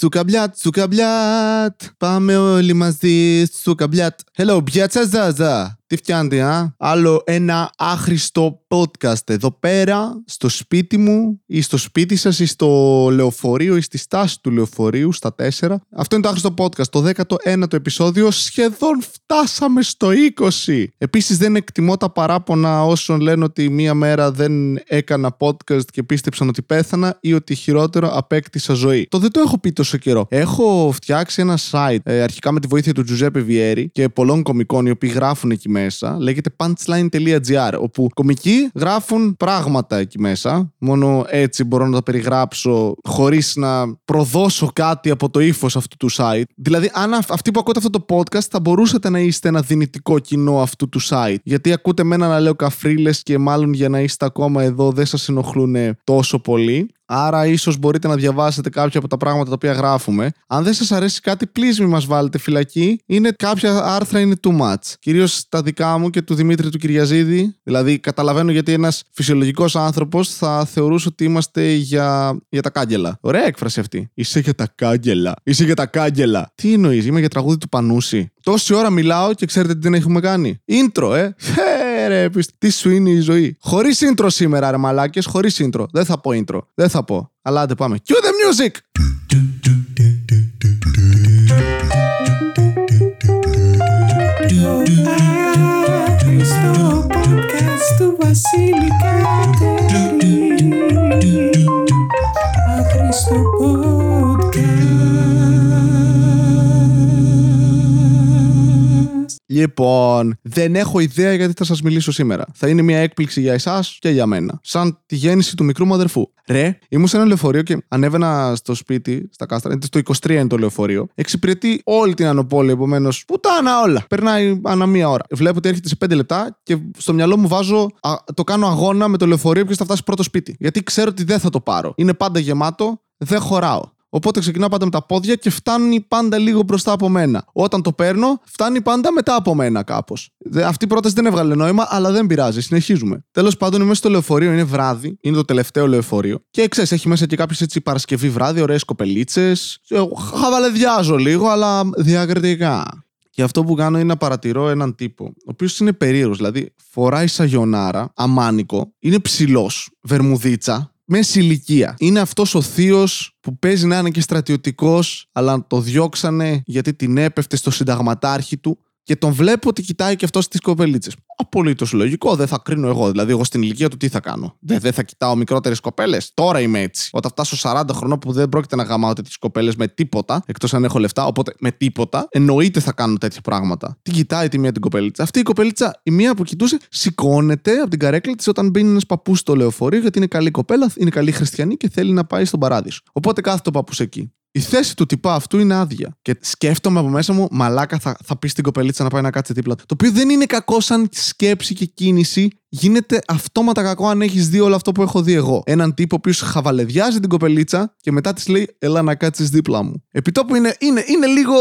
Suka блядь, сука блядь, помыли мозги, сука блядь. Hello, бьется Заза. Τι φτιάνετε, α; Άλλο ένα άχρηστο podcast εδώ πέρα, στο σπίτι μου ή στο σπίτι σας ή στο λεωφορείο ή στη στάση του λεωφορείου στα 4. Αυτό είναι το άχρηστο podcast, το 19ο επεισόδιο. Σχεδόν φτάσαμε στο 20. Επίσης δεν εκτιμώ τα παράπονα όσων λένε ότι μία μέρα δεν έκανα podcast και πίστεψαν ότι πέθανα ή ότι χειρότερο απέκτησα ζωή. Το δεν το έχω πει τόσο καιρό. Έχω φτιάξει ένα site ε, αρχικά με τη βοήθεια του Τζουζέπε Βιέρη και πολλών κομικών οι οποίοι γράφουν εκεί μέσα. Λέγεται punchline.gr, όπου κομικοί γράφουν πράγματα εκεί μέσα. Μόνο έτσι μπορώ να τα περιγράψω χωρίς να προδώσω κάτι από το ύφος αυτού του site. Δηλαδή, αν αυτοί που ακούτε αυτό το podcast θα μπορούσατε να είστε ένα δυνητικό κοινό αυτού του site. Γιατί ακούτε μένα να λέω καφρίλες και μάλλον για να είστε ακόμα εδώ δεν σας ενοχλούν τόσο πολύ. Άρα, ίσως μπορείτε να διαβάσετε κάποια από τα πράγματα τα οποία γράφουμε. Αν δεν σας αρέσει κάτι, please μην μας βάλετε φυλακή. Είναι κάποια άρθρα είναι too much. Κυρίως τα δικά μου και του Δημήτρη του Κυριαζίδη. Δηλαδή, καταλαβαίνω γιατί ένας φυσιολογικός άνθρωπος θα θεωρούσε ότι είμαστε για, για τα κάγκελα. Ωραία έκφραση αυτή. Είσαι για τα κάγκελα. Είσαι για τα κάγκελα. Τι εννοείς, είμαι για τραγούδι του Πανούση. Τόση ώρα μιλάω και ξέρετε τι δεν έχουμε κάνει. Intro, ε. Ρε, τι σου είναι η ζωή. Χωρί intro σήμερα, ρε μαλάκε, χωρί intro. Δεν θα πω intro. Δεν θα πω. Αλλά άντε πάμε. Cue the music! Άχρηστο podcast του Βασίλη Κατερίνη. Άχρηστο Λοιπόν, δεν έχω ιδέα γιατί θα σας μιλήσω σήμερα. Θα είναι μια έκπληξη για εσάς και για μένα. Σαν τη γέννηση του μικρού μου αδερφού. Ρε, ήμουν σε ένα λεωφορείο και ανέβαινα στο σπίτι, στα κάστρα. Στο 23 είναι το λεωφορείο. Εξυπηρετεί όλη την ανοπόλη, επομένως. Πουτάνα όλα. Περνάει ανά μία ώρα. Βλέπω ότι έρχεται σε 5 λεπτά και στο μυαλό μου βάζω. α, το κάνω αγώνα με το λεωφορείο ποιο θα φτάσει πρώτο σπίτι. Γιατί ξέρω ότι δεν θα το πάρω. Είναι πάντα γεμάτο, δεν χωράω. Οπότε ξεκινάω πάντα με τα πόδια και φτάνει πάντα λίγο μπροστά από μένα. Όταν το παίρνω, φτάνει πάντα μετά από μένα κάπως. Αυτή η πρόταση δεν έβγαλε νόημα, αλλά δεν πειράζει. Συνεχίζουμε. Τέλος πάντων, είμαι στο λεωφορείο, είναι βράδυ, είναι το τελευταίο λεωφορείο. Και ξέρεις, έχει μέσα και κάποιες έτσι Παρασκευή βράδυ, ωραίες κοπελίτσες. Χαβαλεδιάζω λίγο, αλλά διακριτικά. Και αυτό που κάνω είναι να παρατηρώ έναν τύπο, ο οποίος είναι περίεργος. Δηλαδή, φοράει σαγιονάρα, αμάνικο, είναι ψηλός, βερμουδίτσα, μέση ηλικία. Είναι αυτός ο θείος που παίζει να είναι και στρατιωτικός, αλλά το διώξανε γιατί την έπεφτε στο συνταγματάρχη του. Και τον βλέπω ότι κοιτάει και αυτός τις κοπελίτσες. Απολύτως λογικό, δεν θα κρίνω εγώ. Δηλαδή, εγώ στην ηλικία του τι θα κάνω. Δεν, δεν θα κοιτάω μικρότερες κοπέλες. Τώρα είμαι έτσι. Όταν φτάσω 40 χρονών που δεν πρόκειται να γαμάω τέτοιες κοπέλες με τίποτα, εκτός αν έχω λεφτά, οπότε με τίποτα, εννοείται θα κάνω τέτοια πράγματα. Τι κοιτάει τη μία την κοπελίτσα. Αυτή η κοπελίτσα, η μία που κοιτούσε, σηκώνεται από την καρέκλα της όταν μπαίνει ένας παππούς στο λεωφορείο, γιατί είναι καλή κοπέλα, είναι καλή χριστιανή και θέλει να πάει στον παράδεισο. Οπότε κάθεται ο παππούς εκεί. Η θέση του τυπά αυτού είναι άδεια. Και σκέφτομαι από μέσα μου, μαλάκα θα, θα πεις στην κοπελίτσα να πάει να κάτσει δίπλα του. Το οποίο δεν είναι κακό σαν σκέψη και κίνηση. Γίνεται αυτόματα κακό αν έχεις δει όλο αυτό που έχω δει εγώ. Έναν τύπο ο οποίος χαβαλεδιάζει την κοπελίτσα και μετά της λέει: Ελά να κάτσεις δίπλα μου. Επιτόπου είναι, είναι, είναι λίγο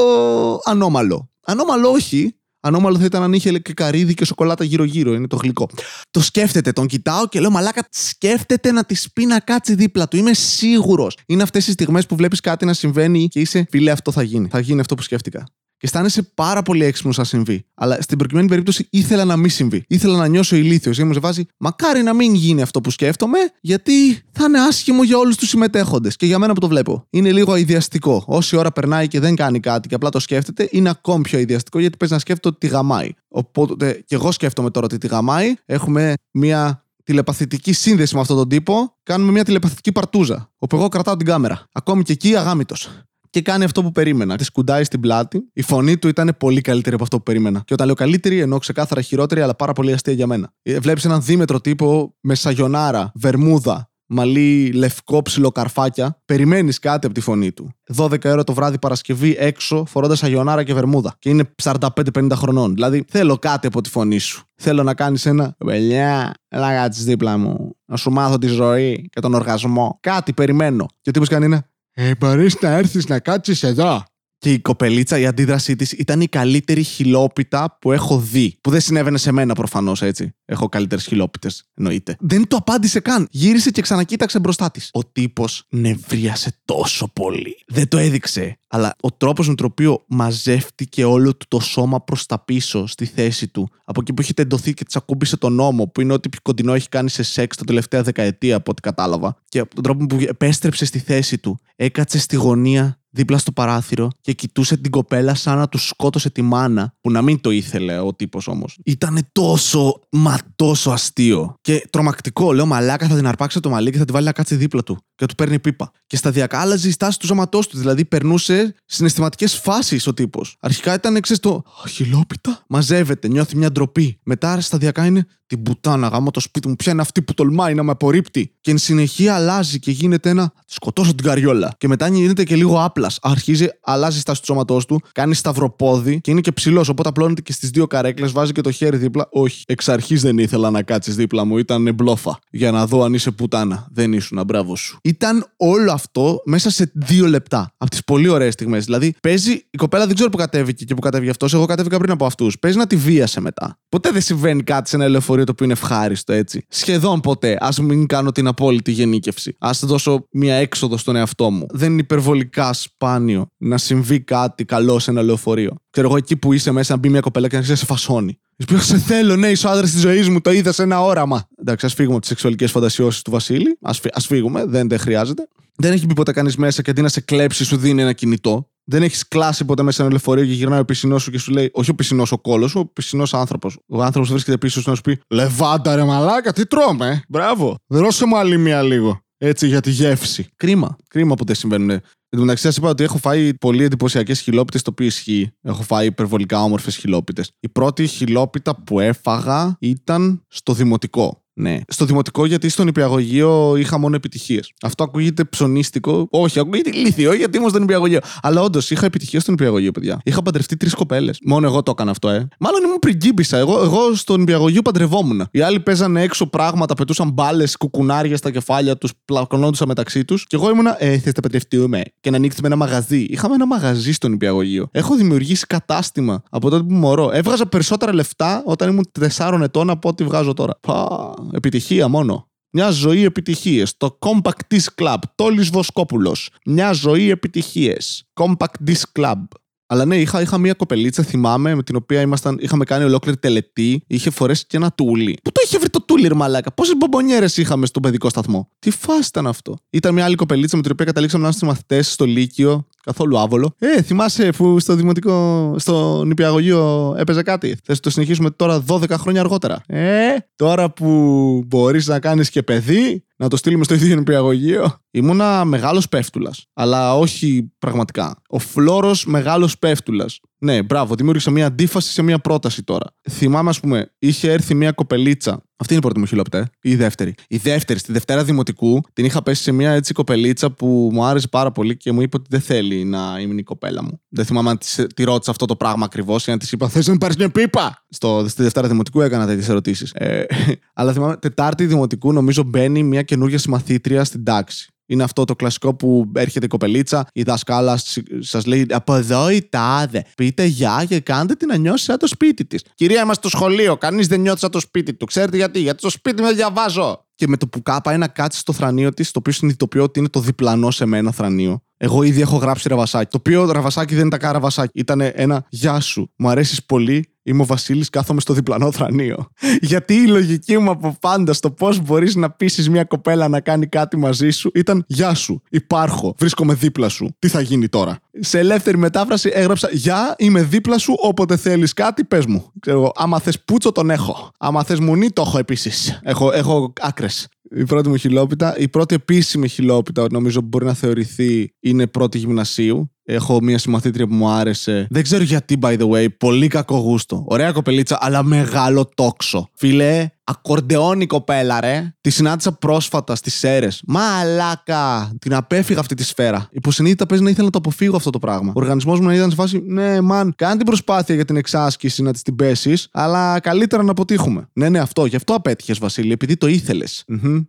ανώμαλο. Ανώμαλο όχι, Ανώμαλο θα ήταν αν είχε και καρύδι και σοκολάτα γύρω-γύρω. Είναι το γλυκό. Το σκέφτεται, τον κοιτάω και λέω Μαλάκα, σκέφτεται να της πει να κάτσει δίπλα του. Είμαι σίγουρος. Είναι αυτές οι στιγμές που βλέπεις κάτι να συμβαίνει και είσαι Φίλε, αυτό θα γίνει. Θα γίνει αυτό που σκέφτηκα. Και αισθάνεσαι πάρα πολύ έξυπνος να συμβεί. Αλλά στην προκειμένη περίπτωση ήθελα να μην συμβεί. Ήθελα να νιώσω ηλίθιος. Ή μου σε βάζει, μακάρι να μην γίνει αυτό που σκέφτομαι, γιατί θα είναι άσχημο για όλους τους συμμετέχοντες. Και για μένα που το βλέπω. Είναι λίγο αειδιαστικό. Όση ώρα περνάει και δεν κάνει κάτι και απλά το σκέφτεται, είναι ακόμη πιο αειδιαστικό γιατί παίζει να σκέφτεται ότι τη γαμάει. Οπότε και εγώ σκέφτομαι τώρα ότι τη γαμάει. Έχουμε μία τηλεπαθητική σύνδεση με αυτόν τον τύπο. Κάνουμε μια τηλεπαθητική παρτούζα. Όπου εγώ κρατάω την κάμερα. Ακόμη και εκεί αγάμητος και κάνει αυτό που περίμενα. Τη σκουντάει στην πλάτη. Η φωνή του ήταν πολύ καλύτερη από αυτό που περίμενα. Και όταν λέω καλύτερη, εννοώ ξεκάθαρα χειρότερη, αλλά πάρα πολύ αστεία για μένα. Βλέπεις έναν δίμετρο τύπο με σαγιονάρα, βερμούδα, μαλλί λευκό ψιλοκαρφάκια. Περιμένεις κάτι από τη φωνή του. 12 ώρα το βράδυ Παρασκευή έξω, φορώντας σαγιονάρα και βερμούδα. Και είναι 45-50 χρονών. Δηλαδή θέλω κάτι από τη φωνή σου. Θέλω να κάνεις ένα. Βελιά, έλα κάτσει δίπλα μου. Να σου μάθω τη ζωή και τον οργασμό. Κάτι περιμένω. Και ο τύπος κάνει ένα. Ε, μπορείς να έρθεις να κάτσεις εδώ. Και η κοπελίτσα, η αντίδρασή της ήταν η καλύτερη χιλόπιτα που έχω δει. Που δεν συνέβαινε σε μένα προφανώς έτσι. Έχω καλύτερες χιλόπιτες, εννοείται. Δεν το απάντησε καν. Γύρισε και ξανακοίταξε μπροστά της. Ο τύπος νευρίασε τόσο πολύ. Δεν το έδειξε. Αλλά ο τρόπος με τον οποίο μαζεύτηκε όλο του το σώμα προς τα πίσω στη θέση του, από εκεί που είχε τεντωθεί και της ακούμπησε τον νόμο, που είναι ό,τι πιο κοντινό έχει κάνει σε σεξ τα τελευταία δεκαετία, από ό,τι κατάλαβα, και από τον τρόπο που επέστρεψε στη θέση του, έκατσε στη γωνία δίπλα στο παράθυρο και κοιτούσε την κοπέλα σαν να του σκότωσε τη μάνα, που να μην το ήθελε ο τύπος όμως. Ήταν τόσο, μα τόσο αστείο. Και τρομακτικό. Λέω, Μαλάκα θα την αρπάξει το μαλλί και θα τη βάλει να κάτσει δίπλα του. Και θα του παίρνει πίπα. Και σταδιακά άλλαζε η στάση του σώματός του. Δηλαδή περνούσε συναισθηματικές φάσεις ο τύπος. Αρχικά ήταν, ξέρεις το. Αχιλόπιτα. Μαζεύεται, νιώθει μια ντροπή. Μετά σταδιακά είναι την πουτάνα, γάμο το σπίτι μου. Ποια είναι αυτή που τολμάει να με απορρίπτει. Και εν συνεχεία αλλάζει και γίνεται ένα. «Θα τη Σκοτώσω την καριόλα. Και μετά γίνεται και λίγο άπλας. Αρχίζει, αλλάζει η στάση του σώματό του, κάνει σταυροπόδι και είναι και ψηλός. Οπότε απλώνεται και στις δύο καρέκλες, βάζει και το χέρι δίπλα. Όχι, εξ αρχής δεν ήθελα να κάτσεις δίπλα μου. Ήταν μπλόφα. Για να δω αν είσαι πουτάνα. Δεν ήσουν, μπράβο σου. Ήταν όλο αυτό μέσα σε δύο λεπτά. Από τις πολύ ωραίες στιγμές. Δηλαδή, παίζει η κοπέλα δεν ξέρω που κατέβηκε και που κατέβηκε αυτός. Εγώ κατέβηκα πριν από αυτούς. Παίζει να τη βίασε μετά. Ποτέ δεν συμβαίνει κάτι σε ένα λεωφορείο το οποίο είναι ευχάριστο, έτσι. Σχεδόν ποτέ. Α μην κάνω την απόλυτη γενίκευση. Α δώσω μια έξοδο στον εαυτό μου. Δεν είναι υπερβολικά σπάνιο να συμβεί κάτι καλό σε ένα λεωφορείο. Ξέρω εγώ εκεί που είσαι μέσα να μπει μια κοπέλα και να ξέρει σε φασώνει. Πει, σε θέλω, ναι, είσαι ο άντρας της ζωής μου, το είδα σε ένα όραμα. Εντάξει, ας φύγουμε από τις σεξουαλικές φαντασιώσεις του Βασίλη. Α ας φύγουμε, δεν, δεν χρειάζεται. Δεν έχει μπει ποτέ κανείς μέσα και αντί να σε κλέψει, σου δίνει ένα κινητό. Δεν έχεις κλάσει ποτέ μέσα σε ένα λεωφορείο και γυρνάει ο πισινός σου και σου λέει, Όχι ο πισινός ο κόλος, ο πισινός άνθρωπος. Ο άνθρωπος βρίσκεται πίσω σου να σου πει Λεβάντα ρε μαλάκα, τι τρώμε; ε». Μπράβο. Δώσε μου άλλη μία λίγο. Έτσι για τη γεύση. Κρίμα. Κρίμα που δεν συμβαίνουν. Εν τω μεταξύ, σας είπα ότι έχω φάει πολύ εντυπωσιακές χιλόπιτες, το οποίο ισχύει. Έχω φάει υπερβολικά όμορφες χιλόπιτες. Η πρώτη χιλόπιτα που έφαγα ήταν στο δημοτικό. Ναι. Στο δημοτικό, γιατί στον υπηαγωγείο είχα μόνο επιτυχίες. Αυτό ακούγεται ψωνίστικο. Όχι, ακούγεται ηλίθιο, γιατί ήμουν στον υπηαγωγείο. Αλλά όντως είχα επιτυχίες στον υπηαγωγείο, παιδιά. Είχα παντρευτεί τρεις κοπέλες. Μόνο εγώ το έκανα αυτό, ε. Μάλλον ήμουν πριγκίπισσα. Εγώ, εγώ στον υπηαγωγείο παντρευόμουν. Οι άλλοι παίζανε έξω πράγματα, πετούσαν μπάλες, κουκουνάρια στα κεφάλια τους, πλακωνόντουσαν μεταξύ τους. Και εγώ ήμουνα, ε, θες να παντρευτούμε και να ανοίξουμε ένα μαγαζί. Είχαμε ένα μαγαζί στον υπηαγωγείο. Έχω δημιουργήσει κατάστημα από τότε που μωρό. Έβγαζα περισσότερα λεφτά όταν ήμουν 4 ετών από ό,τι βγάζω τώρα. Πα, επιτυχία μόνο. Μια ζωή επιτυχίες. Το Compact Disc Club. Τόλι Βοσκόπουλος. Μια ζωή επιτυχίες. Compact Disc Club. Αλλά ναι, είχα, είχα μια κοπελίτσα, θυμάμαι, με την οποία ήμασταν, είχαμε κάνει ολόκληρη τελετή. Είχε φορέσει και ένα τούλι. Πού το είχε βρει το τούλι, ρε μαλάκα; Πόσες μπομπονιέρες είχαμε στον παιδικό σταθμό; Τι φάση ήταν αυτό; Ήταν μια άλλη κοπελίτσα με την οποία καταλήξαμε να είμαστε μαθητές στο Λύκειο. Καθόλου άβολο. Ε, θυμάσαι που στο δημοτικό, στο νηπιαγωγείο έπαιζε κάτι; Θες να το συνεχίσουμε τώρα 12 χρόνια αργότερα; Ε, τώρα που μπορείς να κάνεις και παιδί, να το στείλουμε στο ίδιο νηπιαγωγείο. Ήμουνα μεγάλος πέφτουλας. Αλλά όχι πραγματικά. Ο φλόρος μεγάλος πέφτουλας. Ναι, μπράβο, δημιούργησα μια αντίφαση σε μια πρόταση τώρα. Θυμάμαι, ας πούμε, είχε έρθει μια κοπελίτσα. Αυτή είναι η πρώτη μου χιλόπιτα, ε. ή η δεύτερη. Η δεύτερη, στη Δευτέρα Δημοτικού, την είχα πέσει σε μια έτσι κοπελίτσα που μου άρεσε πάρα πολύ και μου είπε ότι δεν θέλει να είμαι η κοπέλα μου. Δεν θυμάμαι αν της- τη ρώτησα αυτό το πράγμα ακριβώς ή αν της είπα Θες να μου πάρεις μια πίπα! Στο, στη Δευτέρα Δημοτικού έκανα τέτοιες ερωτήσεις. Ε, αλλά θυμάμαι, Τετάρτη Δημοτικού νομίζω μπαίνει μια καινούργια συμμαθήτρια στην τάξη. Είναι αυτό το κλασικό που έρχεται η κοπελίτσα, η δασκάλα σας λέει Από εδώ η τάδε. Πείτε γεια και κάντε την να νιώσει σαν το σπίτι της. Κυρία, είμαστε στο σχολείο. Κανείς δεν νιώθει σαν το σπίτι του. Ξέρετε γιατί. Γιατί στο σπίτι με διαβάζω. Και με το που κάπα να κάτσει στο θρανίο της, το οποίο συνειδητοποιώ ότι είναι το διπλανό σε μένα θρανίο. Εγώ ήδη έχω γράψει ραβασάκι. Το οποίο ραβασάκι δεν ήταν καν ραβασάκι. Ήταν ένα Γεια σου. Μου αρέσεις πολύ. Είμαι ο Βασίλης, κάθομαι στο διπλανό θρανίο. Γιατί η λογική μου από πάντα στο πώς μπορείς να πείσει μια κοπέλα να κάνει κάτι μαζί σου ήταν Γεια σου. Υπάρχω. Βρίσκομαι δίπλα σου. Τι θα γίνει τώρα; Σε ελεύθερη μετάφραση έγραψα Γεια, είμαι δίπλα σου. Όποτε θέλεις κάτι, πες μου. Ξέρω εγώ, άμα θες πούτσο, τον έχω. Άμα θες μουνί, το έχω επίσης. Έχω, έχω άκρες. Η πρώτη μου χιλόπιτα. Η πρώτη επίσημη χιλόπιτα, νομίζω που μπορεί να θεωρηθεί, είναι πρώτη γυμνασίου. Έχω μία συμμαθήτρια που μου άρεσε. Δεν ξέρω γιατί, by the way. Πολύ κακό γούστο. Ωραία κοπελίτσα, αλλά μεγάλο τόξο. Φιλέ, ακορντεόν η κοπέλα, ρε. Τη συνάντησα πρόσφατα στις Σέρες. Μαλάκα! Την απέφυγα αυτή τη σφαίρα. Υποσυνείδητα παίζει να ήθελα να το αποφύγω αυτό το πράγμα. Ο οργανισμός μου να ήταν σε φάση, ναι, man, κάνει την προσπάθεια για την εξάσκηση να της την πέσεις, αλλά καλύτερα να αποτύχουμε. Ναι, ναι, αυτό. Γι' αυτό απέτυχες, Βασίλη, επειδή το ήθελες.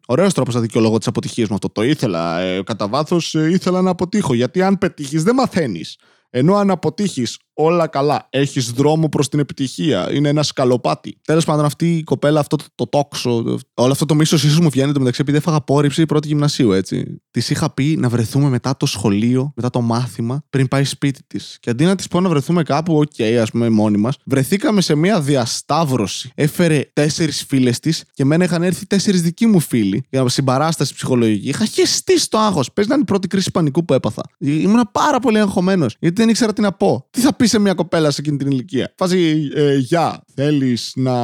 Ωραίος τρόπος να δικαιολογώ τις αποτυχίες μου αυτό. Το ήθελα. Ε, κατά βάθος ήθελα να αποτύχω. Γιατί αν πετύχεις, δεν μαθαίνεις. Ενώ αν αποτύχεις, όλα καλά. Έχεις δρόμο προς την επιτυχία. Είναι ένα σκαλοπάτι. Τέλος πάντων, αυτή η κοπέλα, αυτό το, το τόξο, όλο αυτό το μίσος ίσως μου βγαίνει το μεταξύ, επειδή έφαγα απόρριψη πρώτη γυμνασίου, έτσι. Της είχα πει να βρεθούμε μετά το σχολείο, μετά το μάθημα, πριν πάει σπίτι της. Και αντί να της πω να βρεθούμε κάπου, ok, okay, ας πούμε, μόνοι μας, βρεθήκαμε σε μια διασταύρωση. Έφερε τέσσερις φίλες της και μένα είχαν έρθει τέσσερις δικοί μου φίλοι για συμπαράσταση ψυχολογική. Είχα χεστεί στο άγχος. Πες να είναι η πρώτη κρίση πανικού που έπαθα. Ήμουν πάρα πολύ αγχωμένος, γιατί δεν ήξερα τι να πω. Τι θα πεις σε μια κοπέλα σε εκείνη την ηλικία. Φάζει, ε, γεια, θέλεις να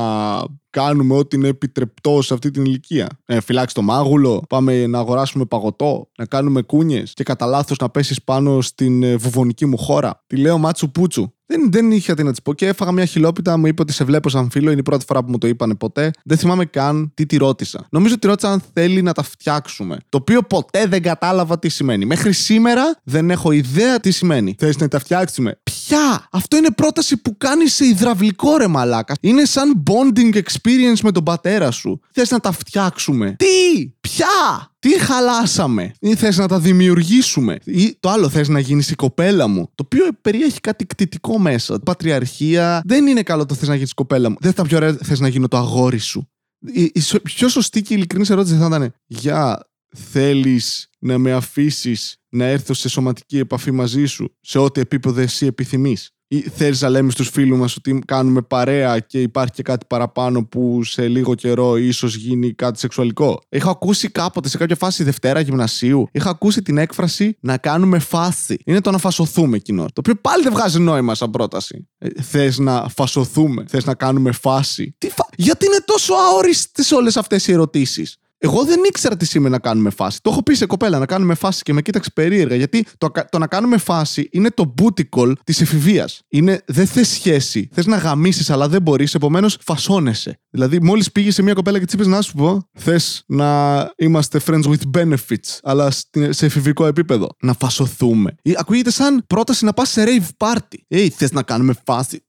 κάνουμε ό,τι είναι επιτρεπτό σε αυτή την ηλικία. Ε, φυλάξει το μάγουλο, πάμε να αγοράσουμε παγωτό, να κάνουμε κούνιες και κατά λάθος να πέσεις πάνω στην ε, βουβονική μου χώρα. Τη λέω μάτσου πούτσου. Δεν, δεν είχα τι να της πω και έφαγα μια χιλόπιτα, μου είπε ότι σε βλέπω σαν φίλο. Είναι η πρώτη φορά που μου το είπανε ποτέ. Δεν θυμάμαι καν τι τη ρώτησα. Νομίζω ότι ρώτησα αν θέλει να τα φτιάξουμε. Το οποίο ποτέ δεν κατάλαβα τι σημαίνει. Μέχρι σήμερα δεν έχω ιδέα τι σημαίνει. Θες να τα φτιάξουμε; Ποια! Αυτό είναι πρόταση που κάνει σε υδραυλικό ρε μαλάκα. Είναι σαν bonding experience με τον πατέρα σου. Θες να τα φτιάξουμε. Τι! Ποια! Τι χαλάσαμε, ή θες να τα δημιουργήσουμε, ή το άλλο θες να γίνεις η κοπέλα μου; Το οποίο περιέχει κάτι κτητικό μέσα. Πατριαρχία. Δεν είναι καλό το θες να γίνεις η κοπέλα μου. Δεν θα πιο ωραία θες να γίνω το αγόρι σου. Η, η πιο σωστή και ειλικρινής ερώτηση θα ήταν: Για θέλεις να με αφήσεις να έρθω σε σωματική επαφή μαζί σου, σε ό,τι επίπεδο εσύ επιθυμείς; ή θέλεις να λέμε στους φίλους μας ότι κάνουμε παρέα και υπάρχει και κάτι παραπάνω που σε λίγο καιρό ίσως γίνει κάτι σεξουαλικό; Έχω ακούσει κάποτε σε κάποια φάση Δευτέρα γυμνασίου, είχα ακούσει την έκφραση να κάνουμε φάση. Είναι το να φασωθούμε κοινό. Το οποίο πάλι δεν βγάζει νόημα σαν πρόταση. Ε, Θες να φασωθούμε, θες να κάνουμε φάση. Τι φα... Γιατί είναι τόσο αόριστες όλες αυτές οι ερωτήσεις; Εγώ δεν ήξερα τι σημαίνει να κάνουμε φάση. Το έχω πει σε κοπέλα να κάνουμε φάση και με κοίταξε περίεργα. Γιατί το, το να κάνουμε φάση είναι το booty call της εφηβείας. Δεν θες σχέση. Θες να γαμίσεις, αλλά δεν μπορείς. Επομένως, φασώνεσαι. Δηλαδή, μόλις πήγε σε μια κοπέλα και της είπες να σου πω, θες να είμαστε friends with benefits, αλλά σε εφηβικό επίπεδο. Να φασωθούμε. Ή, ακούγεται σαν πρόταση να πας σε rave party. Hey, θες να κάνουμε φάση.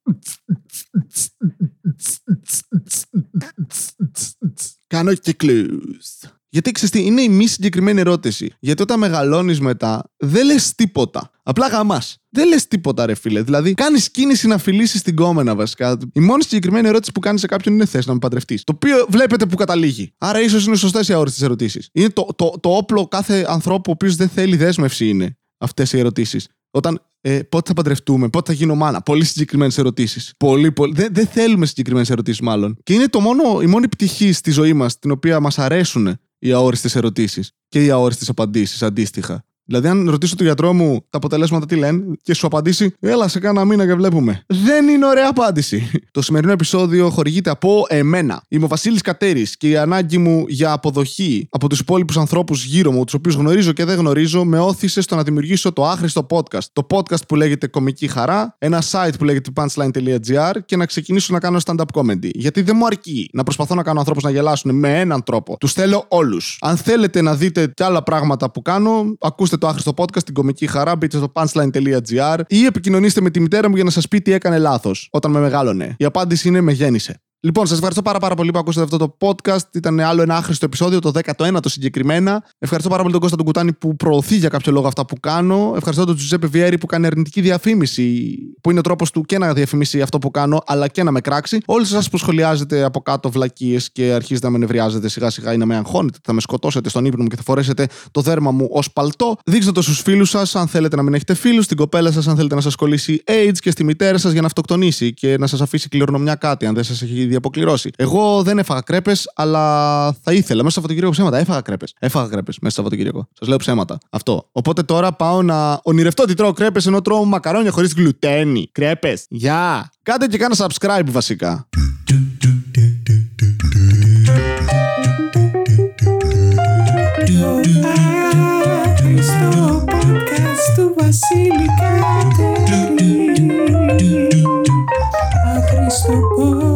Κάνω κύκλους. Γιατί ξέρεις τι, είναι η μη συγκεκριμένη ερώτηση. Γιατί όταν μεγαλώνεις μετά, δεν λες τίποτα. Απλά γαμάς. Δεν λες τίποτα, ρε φίλε. Δηλαδή, κάνεις κίνηση να φιλήσεις την κόμενα βασικά. Η μόνη συγκεκριμένη ερώτηση που κάνεις σε κάποιον είναι θες να με παντρευτείς. Το οποίο βλέπετε που καταλήγει. Άρα, ίσως είναι σωστές οι αόριστες ερωτήσεις. Είναι το, το, το όπλο κάθε ανθρώπου ο οποίος δεν θέλει δέσμευση είναι αυτές οι ερωτήσεις. Όταν ε, πότε θα παντρευτούμε, πότε θα γίνω μάνα. Πολύ συγκεκριμένες ερωτήσεις. Πολύ, πολύ. Δεν, δεν θέλουμε συγκεκριμένες ερωτήσεις, μάλλον. Και είναι το μόνο, η μόνη πτυχή στη ζωή μας την οποία μας αρέσουν οι αόριστες ερωτήσεις και οι αόριστες απαντήσεις αντίστοιχα. Δηλαδή, αν ρωτήσω τον γιατρό μου τα αποτελέσματα τι λένε και σου απαντήσει, Έλα σε κάνα μήνα και βλέπουμε. Δεν είναι ωραία απάντηση. Το σημερινό επεισόδιο χορηγείται από εμένα. Είμαι ο Βασίλης Κατέρης και η ανάγκη μου για αποδοχή από τους υπόλοιπους ανθρώπους γύρω μου, τους οποίους γνωρίζω και δεν γνωρίζω, με όθησε στο να δημιουργήσω το άχρηστο podcast. Το podcast που λέγεται Κομική Χαρά, ένα site που λέγεται punchline.gr και να ξεκινήσω να κάνω stand-up comedy. Γιατί δεν μου αρκεί να προσπαθώ να κάνω ανθρώπους να γελάσουν με έναν τρόπο. Τους θέλω όλους. Αν θέλετε να δείτε και άλλα πράγματα που κάνω, ακούστε το άχρηστο podcast, την κομική χαρά, μπείτε στο punchline.gr ή επικοινωνήστε με τη μητέρα μου για να σας πει τι έκανε λάθος όταν με μεγάλωνε. Η απάντηση είναι με γέννησε. Λοιπόν, σας ευχαριστώ πάρα, πάρα πολύ που ακούσατε αυτό το podcast. Ήταν άλλο ένα άχρηστο επεισόδιο, το 19ο συγκεκριμένα. Ευχαριστώ πάρα πολύ τον Κώστα τον Κουτάνη που προωθεί για κάποιο λόγο αυτά που κάνω. Ευχαριστώ τον Τζουζέπε Βιέρη που κάνει αρνητική διαφήμιση, που είναι ο τρόπος του και να διαφημίσει αυτό που κάνω, αλλά και να με κράξει. Όλοι εσά που σχολιάζετε από κάτω βλακίες και αρχίζετε να με νευριάζετε σιγά σιγά ή να με αγχώνετε, θα με σκοτώσετε στον ύπνο μου και θα φορέσετε το δέρμα μου ως παλτό. Δείξτε το στους φίλους σας, αν θέλετε να μην έχετε φίλους, στην κοπέλα σας, αν θέλετε να σας κολλήσει AIDS και στη μητέρα σας για να αυτοκτονήσει και να σας αφήσει κληρονομιά κάτι, αν δεν σας έχει ήδη αποκληρώσει. Εγώ δεν έφαγα κρέπες, αλλά θα ήθελα μέσα στο Σαββατοκύριακο ψέματα. Έφαγα κρέπες. Έφαγα κρέπες μέσα στο Σαββατοκύριακο. Σας λέω ψέματα. Αυτό. Οπότε τώρα πάω να ονειρευτώ ότι τρώω κρέπες ενώ τρώω μακαρόνια χωρίς γλουτένι. Κρέπες. Γεια. Κάντε και κάνα subscribe βασικά. Άχρηστο podcast του Βασίλη Κατέρη. Άχρηστο podcast.